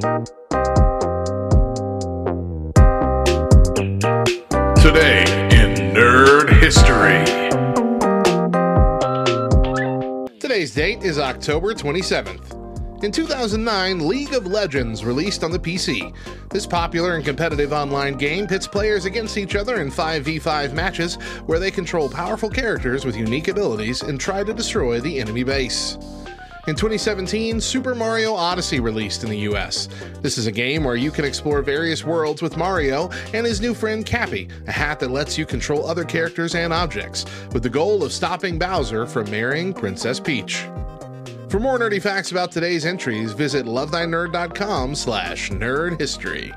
Today in Nerd History. Today's date is October 27th. In 2009, League of Legends released on the PC. This popular and competitive online game pits players against each other in 5v5 matches where they control powerful characters with unique abilities and try to destroy the enemy base. In 2017, Super Mario Odyssey released in the US. This is a game where you can explore various worlds with Mario and his new friend Cappy, a hat that lets you control other characters and objects, with the goal of stopping Bowser from marrying Princess Peach. For more nerdy facts about today's entries, visit lovethynerd.com slash nerdhistory.